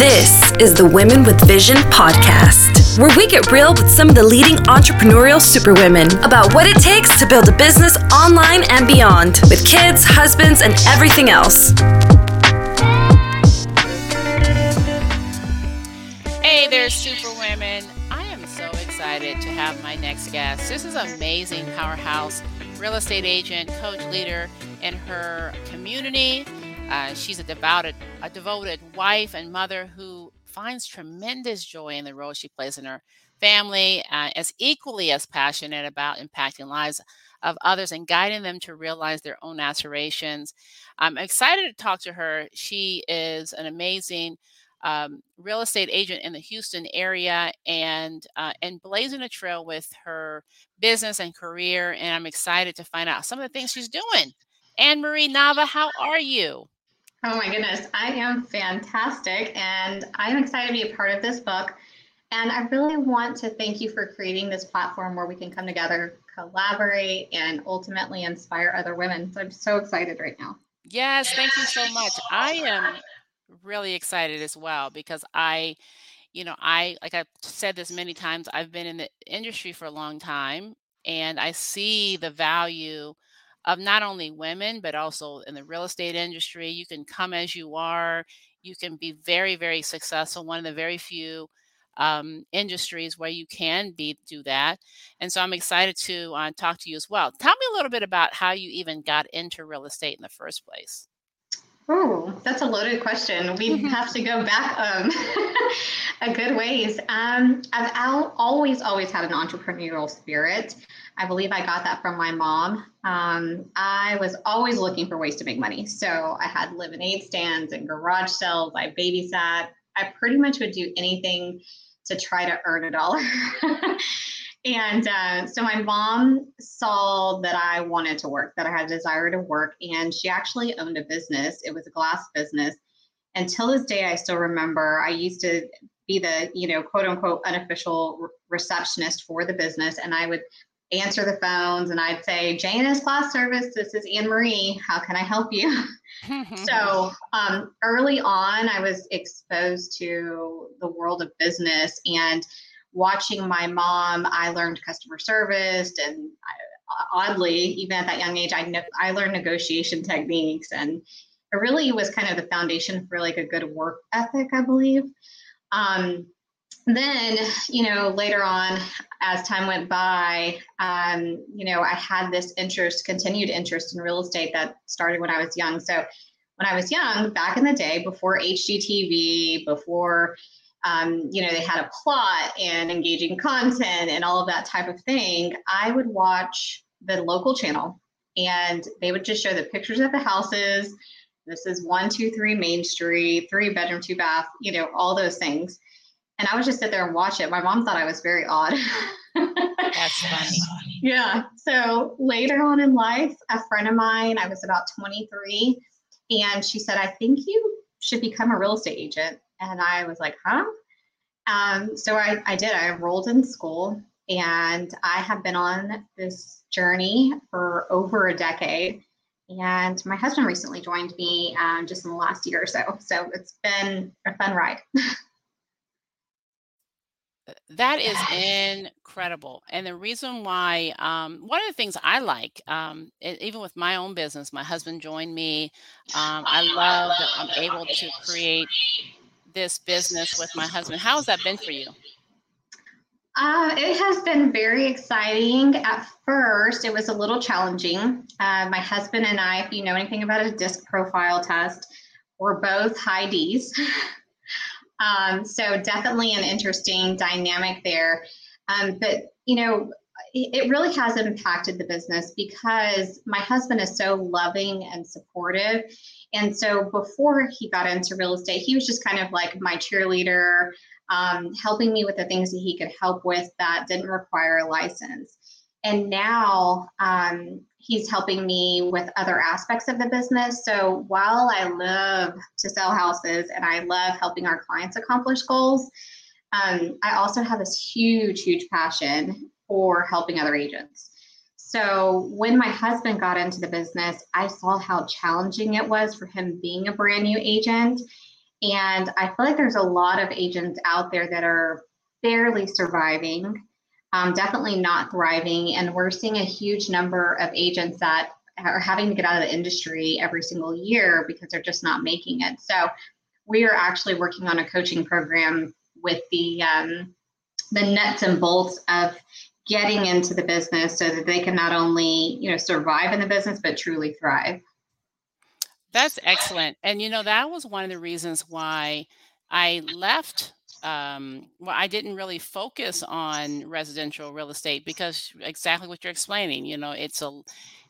This is the Women with Vision podcast, where we get real with some of the leading entrepreneurial superwomen about what it takes to build a business online and beyond, with kids, husbands, and everything else. Hey there, superwomen. I am so excited to have my next guest. This is amazing powerhouse real estate agent, coach, leader in her community uh, she's a devoted, a devoted wife and mother who finds tremendous joy in the role she plays in her family, uh, as equally as passionate about impacting lives of others and guiding them to realize their own aspirations. I'm excited to talk to her. She is an amazing um, real estate agent in the Houston area and uh, and blazing a trail with her business and career. And I'm excited to find out some of the things she's doing. Ann Marie Nava, how are you? Oh my goodness, I am fantastic and I'm excited to be a part of this book. And I really want to thank you for creating this platform where we can come together, collaborate, and ultimately inspire other women. So I'm so excited right now. Yes, thank you so much. I am really excited as well because I, you know, I, like I've said this many times, I've been in the industry for a long time and I see the value of not only women, but also in the real estate industry. You can come as you are. You can be very, very successful. One of the very few um, industries where you can be do that. And so I'm excited to uh, talk to you as well. Tell me a little bit about how you even got into real estate in the first place. Oh, that's a loaded question. We have to go back um, a good ways. Um, I've al- always, always had an entrepreneurial spirit. I believe I got that from my mom. Um, I was always looking for ways to make money. So I had lemonade stands and garage sales. I babysat. I pretty much would do anything to try to earn a dollar. and uh, so my mom saw that I wanted to work, that I had a desire to work, and she actually owned a business. It was a glass business. Until this day, I still remember I used to be the, you know, quote unquote unofficial receptionist for the business, and I would answer the phones and I'd say, Janus Glass Service, this is Ann Marie. How can I help you? so um, early on, I was exposed to the world of business and watching my mom, I learned customer service and I, oddly, even at that young age, I, ne- I learned negotiation techniques and it really was kind of the foundation for like a good work ethic, I believe. Um, then, you know, later on, as time went by, um, you know, I had this interest, continued interest in real estate that started when I was young. So, when I was young, back in the day, before HGTV, before, um, you know, they had a plot and engaging content and all of that type of thing, I would watch the local channel and they would just show the pictures of the houses. This is one, two, three Main Street, three bedroom, two bath, you know, all those things and I would just sit there and watch it. My mom thought I was very odd. That's funny. Yeah. So later on in life, a friend of mine, I was about 23, and she said, I think you should become a real estate agent. And I was like, huh? Um, so I, I did. I enrolled in school and I have been on this journey for over a decade. And my husband recently joined me um, just in the last year or so. So it's been a fun ride. That is incredible. And the reason why, um, one of the things I like, um, e- even with my own business, my husband joined me. Um, I love that I'm able to create this business with my husband. How has that been for you? Uh, it has been very exciting. At first, it was a little challenging. Uh, my husband and I, if you know anything about a disc profile test, we're both high Ds. Um, so definitely an interesting dynamic there. Um, but you know, it really has impacted the business because my husband is so loving and supportive. And so before he got into real estate, he was just kind of like my cheerleader, um, helping me with the things that he could help with that didn't require a license. And now um, he's helping me with other aspects of the business. So while I love to sell houses and I love helping our clients accomplish goals, um, I also have this huge, huge passion for helping other agents. So when my husband got into the business, I saw how challenging it was for him being a brand new agent. And I feel like there's a lot of agents out there that are barely surviving, um, definitely not thriving. And we're seeing a huge number of agents that are having to get out of the industry every single year because they're just not making it. So we are actually working on a coaching program with the um, the nuts and bolts of getting into the business so that they can not only you know survive in the business but truly thrive. That's excellent. And you know that was one of the reasons why i left um, well i didn't really focus on residential real estate because exactly what you're explaining you know it's a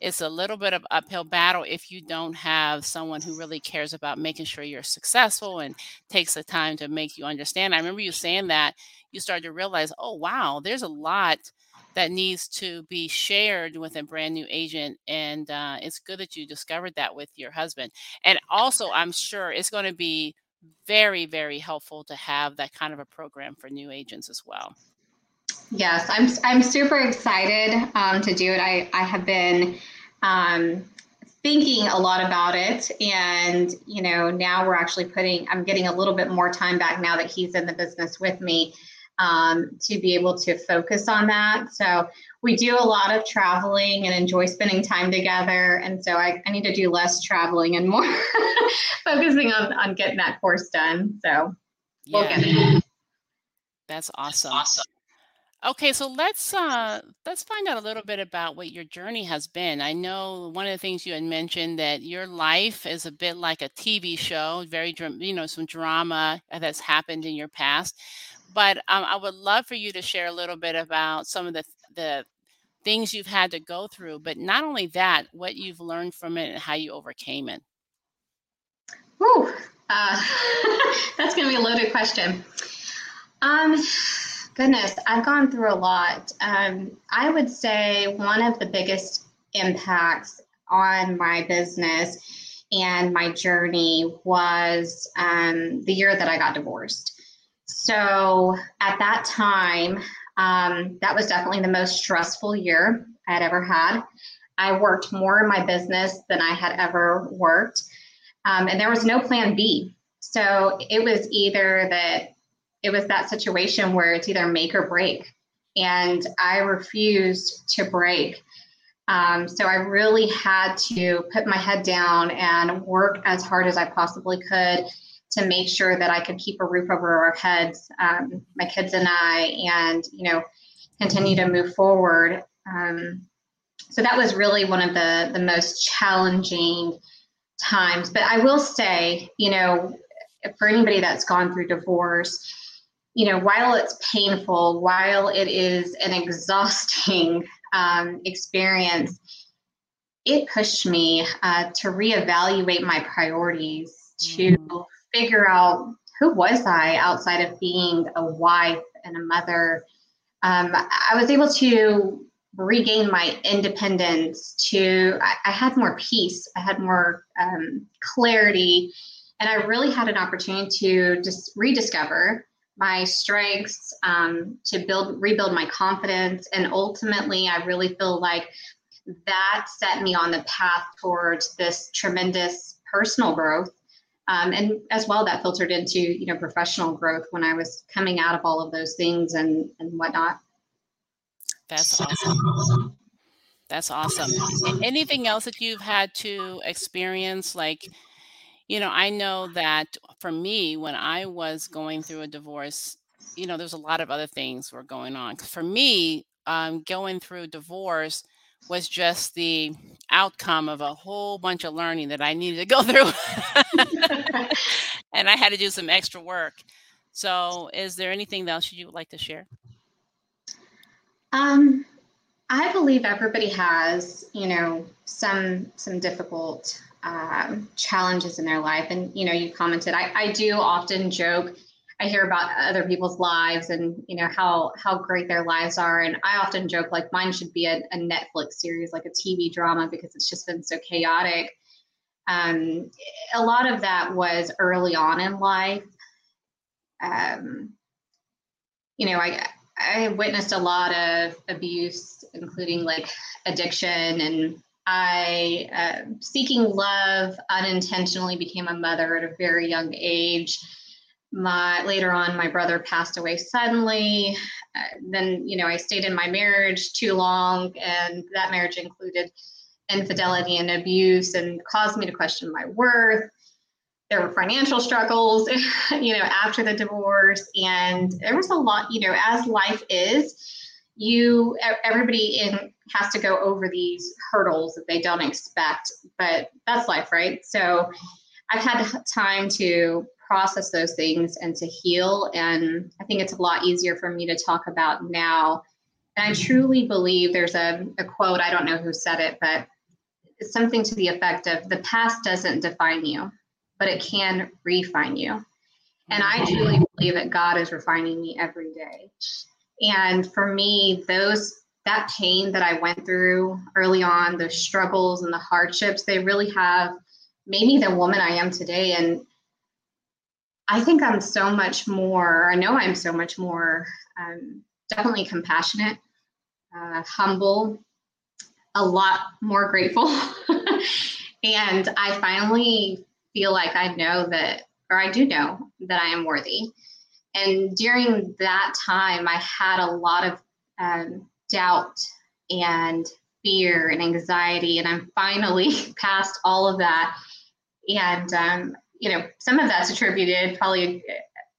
it's a little bit of uphill battle if you don't have someone who really cares about making sure you're successful and takes the time to make you understand. I remember you saying that you start to realize oh wow there's a lot that needs to be shared with a brand new agent. And uh, it's good that you discovered that with your husband. And also, I'm sure it's going to be very, very helpful to have that kind of a program for new agents as well. Yes, I'm I'm super excited um, to do it. I I have been um, thinking a lot about it, and you know now we're actually putting. I'm getting a little bit more time back now that he's in the business with me um, to be able to focus on that. So we do a lot of traveling and enjoy spending time together. And so I, I need to do less traveling and more focusing on, on getting that course done. So we'll yeah. That's awesome. That's awesome. Okay, so let's uh let's find out a little bit about what your journey has been. I know one of the things you had mentioned that your life is a bit like a TV show, very you know some drama that's happened in your past. But um, I would love for you to share a little bit about some of the the things you've had to go through, but not only that, what you've learned from it and how you overcame it. Whew, uh, that's going to be a loaded question. Um, goodness, I've gone through a lot. Um, I would say one of the biggest impacts on my business and my journey was um, the year that I got divorced. So at that time, um, that was definitely the most stressful year I had ever had. I worked more in my business than I had ever worked. Um, and there was no plan B. So it was either that it was that situation where it's either make or break. And I refused to break. Um, so I really had to put my head down and work as hard as I possibly could to make sure that I could keep a roof over our heads, um, my kids and I, and you know, continue to move forward. Um, so that was really one of the the most challenging times. But I will say, you know, for anybody that's gone through divorce, you know, while it's painful, while it is an exhausting um, experience, it pushed me uh, to reevaluate my priorities, to mm figure out who was I outside of being a wife and a mother. Um, I was able to regain my independence. To I, I had more peace. I had more um, clarity, and I really had an opportunity to just rediscover my strengths, um, to build, rebuild my confidence, and ultimately, I really feel like that set me on the path towards this tremendous personal growth um, and as well, that filtered into you know professional growth when I was coming out of all of those things and and whatnot. That's awesome. That's awesome. Anything else that you've had to experience? Like, you know, I know that for me, when I was going through a divorce, you know, there's a lot of other things were going on. For me, um, going through divorce was just the outcome of a whole bunch of learning that I needed to go through. and I had to do some extra work. So, is there anything else you would like to share? Um, I believe everybody has, you know, some some difficult um, challenges in their life, and you know, you commented. I, I do often joke I hear about other people's lives and you know how how great their lives are, and I often joke like mine should be a, a Netflix series, like a TV drama, because it's just been so chaotic. Um, a lot of that was early on in life. Um, you know, I I witnessed a lot of abuse, including like addiction, and I, uh, seeking love, unintentionally became a mother at a very young age. My later on, my brother passed away suddenly. Uh, then, you know, I stayed in my marriage too long, and that marriage included infidelity and abuse, and caused me to question my worth. There were financial struggles, you know, after the divorce, and there was a lot, you know, as life is you everybody in has to go over these hurdles that they don't expect but that's life right so i've had time to process those things and to heal. And i think it's a lot easier for me to talk about now. And i truly believe there's a, a quote i don't know who said it but it's something to the effect of the past doesn't define you but it can refine you. And i truly believe that god is refining me every day. And for me, those that pain that I went through early on, the struggles and the hardships, they really have made me the woman I am today. And I think I'm so much more, I know I'm so much more um, definitely compassionate, uh, humble, a lot more grateful. and I finally feel like I know that, or I do know that I am worthy. And during that time, I had a lot of um, doubt and fear and anxiety, and I'm finally past all of that. And, um, you know, some of that's attributed, probably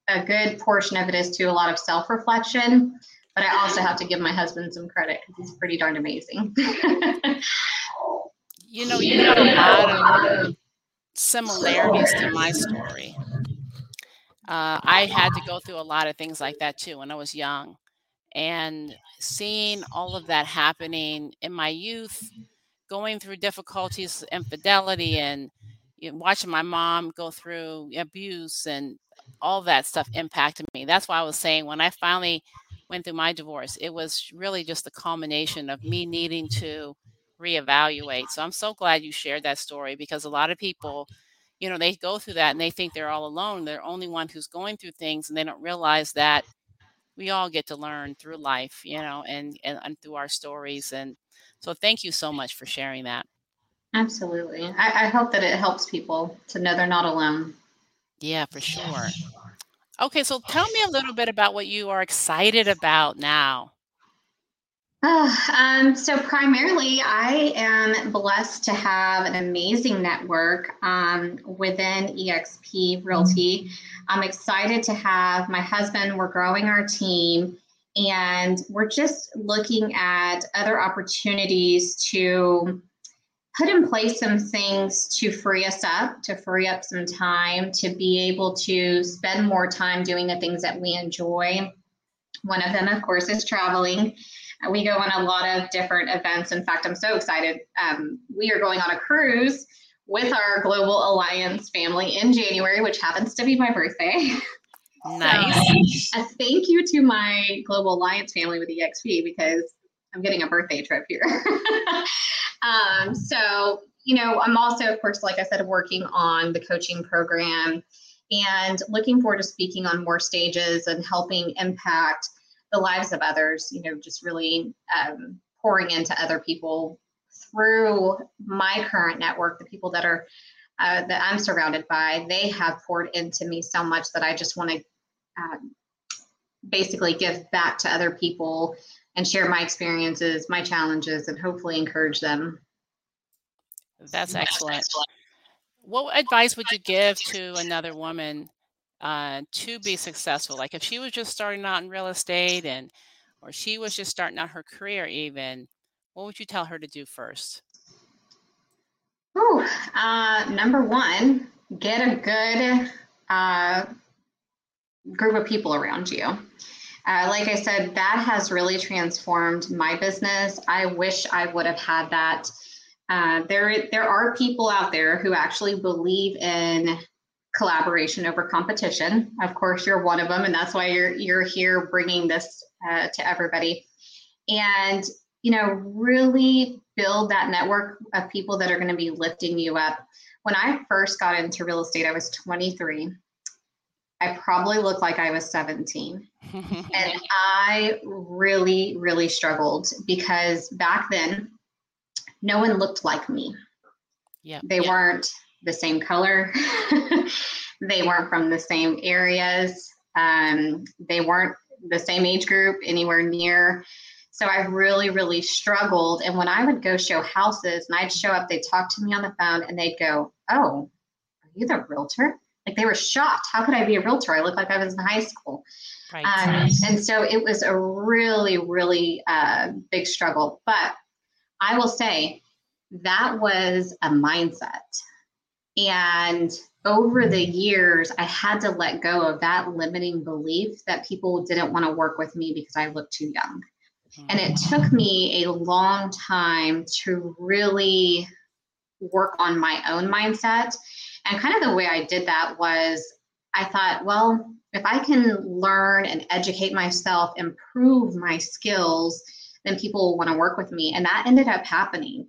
a, a good portion of it is to a lot of self reflection. But I also have to give my husband some credit because he's pretty darn amazing. you know, you have a lot of similarities to my story. Uh, I had to go through a lot of things like that too when I was young. And seeing all of that happening in my youth, going through difficulties, infidelity, and you know, watching my mom go through abuse and all that stuff impacted me. That's why I was saying when I finally went through my divorce, it was really just the culmination of me needing to reevaluate. So I'm so glad you shared that story because a lot of people you know they go through that and they think they're all alone they're only one who's going through things and they don't realize that we all get to learn through life you know and and, and through our stories and so thank you so much for sharing that absolutely I, I hope that it helps people to know they're not alone yeah for sure okay so tell me a little bit about what you are excited about now Oh, um, so primarily, I am blessed to have an amazing network um, within EXP Realty. I'm excited to have my husband. We're growing our team, and we're just looking at other opportunities to put in place some things to free us up, to free up some time, to be able to spend more time doing the things that we enjoy. One of them, of course, is traveling. We go on a lot of different events. In fact, I'm so excited. Um, we are going on a cruise with our Global Alliance family in January, which happens to be my birthday. Nice. So, a thank you to my Global Alliance family with EXP because I'm getting a birthday trip here. um, so, you know, I'm also, of course, like I said, working on the coaching program and looking forward to speaking on more stages and helping impact the lives of others, you know, just really um, pouring into other people through my current network, the people that are uh, that I'm surrounded by, they have poured into me so much that I just want to um, basically give back to other people and share my experiences, my challenges, and hopefully encourage them. That's excellent. What advice would you give to another woman uh, to be successful. Like if she was just starting out in real estate and or she was just starting out her career even, what would you tell her to do first? Oh, uh, number one, get a good uh, group of people around you. Uh, like I said, that has really transformed my business. I wish I would have had that. Uh, there, there are people out there who actually believe in collaboration over competition. Of course, you're one of them, and that's why you're you're here bringing this uh, to everybody. And you know, really build that network of people that are going to be lifting you up. When I first got into real estate, I was 23. I probably looked like I was 17. And I really, really struggled because back then no one looked like me. Yeah. They yeah. weren't the same color. they weren't from the same areas. Um, they weren't the same age group anywhere near. So I really, really struggled. And when I would go show houses and I'd show up, they'd talk to me on the phone and they'd go, Oh, are you the realtor? Like they were shocked. How could I be a realtor? I look like I was in high school. Right. Um, and so it was a really, really uh, big struggle. But I will say that was a mindset. And over the years, I had to let go of that limiting belief that people didn't want to work with me because I looked too young. And it took me a long time to really work on my own mindset. And kind of the way I did that was I thought, well, if I can learn and educate myself, improve my skills, then people will want to work with me. And that ended up happening.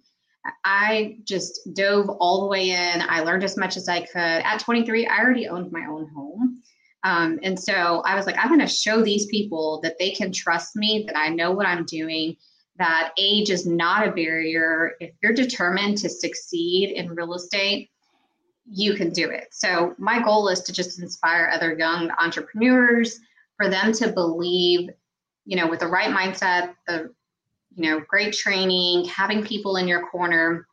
I just dove all the way in. I learned as much as I could. At 23, I already owned my own home. Um, and so I was like, I'm going to show these people that they can trust me, that I know what I'm doing, that age is not a barrier. If you're determined to succeed in real estate, you can do it. So my goal is to just inspire other young entrepreneurs for them to believe, you know, with the right mindset, the you know, great training, having people in your corner,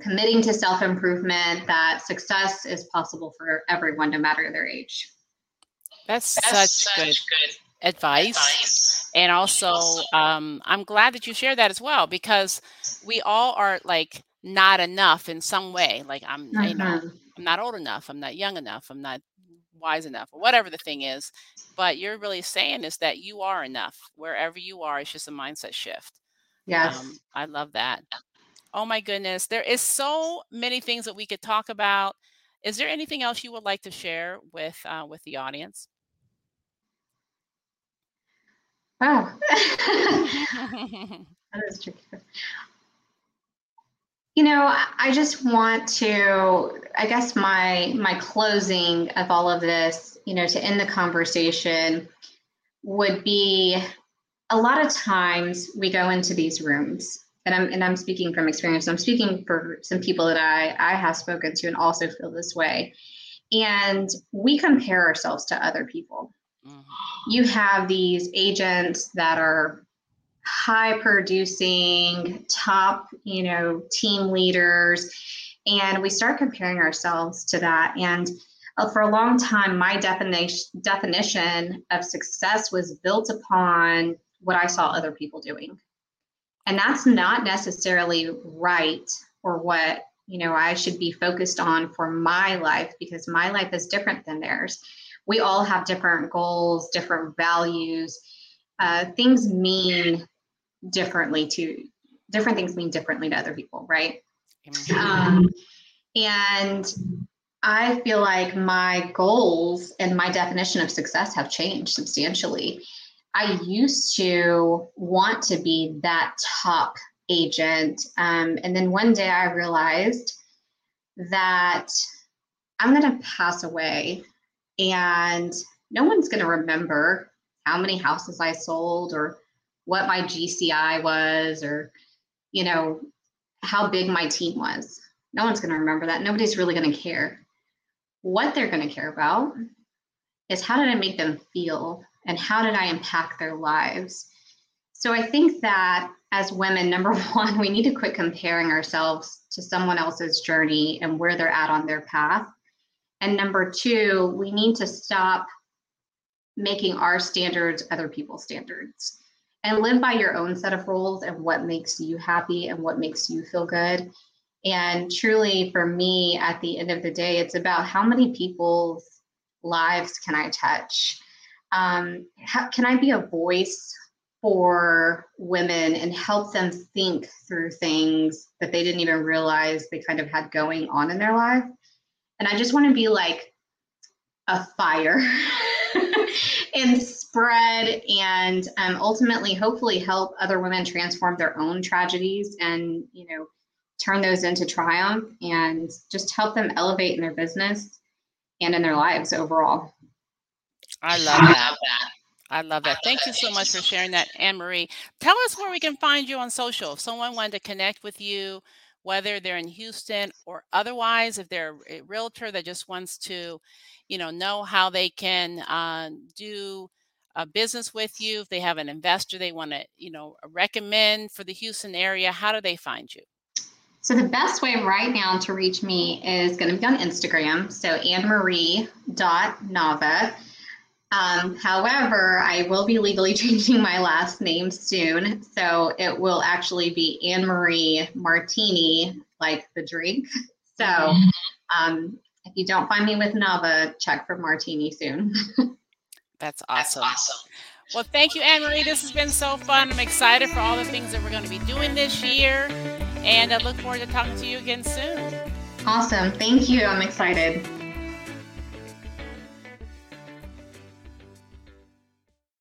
committing to self-improvement that success is possible for everyone no matter their age. That's, That's such, such, good, good advice. advice. And also, um, I'm glad that you share that as well because we all are like not enough in some way. Like I'm, mm-hmm. you know. I'm not old enough. I'm not young enough. I'm not wise enough or whatever the thing is. But you're really saying is that you are enough wherever you are. It's just a mindset shift. Yes. Um, I love that. Oh my goodness. There is so many things that we could talk about. Is there anything else you would like to share with uh, with the audience? Oh, that is tricky. You know, I just want to, I guess my my closing of all of this, you know, to end the conversation would be a lot of times we go into these rooms and I'm and I'm speaking from experience. I'm speaking for some people that I I have spoken to and also feel this way. And we compare ourselves to other people. Mm-hmm. You have these agents that are high producing, top, you know, team leaders and we start comparing ourselves to that and uh, for a long time my definition definition of success was built upon what I saw other people doing. And that's not necessarily right or what, you know, I should be focused on for my life because my life is different than theirs. We all have different goals, different values. Uh, things mean differently to different things mean differently to other people, right? Um, and I feel like my goals and my definition of success have changed substantially. I used to want to be that top agent. Um, and then one day I realized that I'm going to pass away and no one's going to remember how many houses I sold or what my GCI was or, you know, how big my team was. No one's going to remember that. Nobody's really going to care. What they're going to care about is how did I make them feel and how did I impact their lives? So I think that as women, number one, we need to quit comparing ourselves to someone else's journey and where they're at on their path. And number two, we need to stop making our standards other people's standards and live by your own set of rules and what makes you happy and what makes you feel good. And truly, for me, at the end of the day, it's about how many people's lives can I touch? um, how, can I be a voice for women and help them think through things that they didn't even realize they kind of had going on in their life? And I just want to be like a fire and spread and um, ultimately, hopefully, help other women transform their own tragedies and, you know, turn those into triumph and just help them elevate in their business and in their lives overall. I love that. I love that. Thank you so much for sharing that, Ann Marie. Tell us where we can find you on social. If someone wanted to connect with you, whether they're in Houston or otherwise, if they're a realtor that just wants to, you know, know how they can uh, do a business with you, if they have an investor they want to, you know, recommend for the Houston area, how do they find you? So the best way right now to reach me is going to be on Instagram. So annemarie.nava. Um, however, I will be legally changing my last name soon. So it will actually be Ann Marie Martini, like the drink. So um, if you don't find me with Nava, check for Martini soon. That's awesome. That's awesome. Well, thank you, Ann Marie. This has been so fun. I'm excited for all the things that we're going to be doing this year. And I look forward to talking to you again soon. Awesome. Thank you. I'm excited.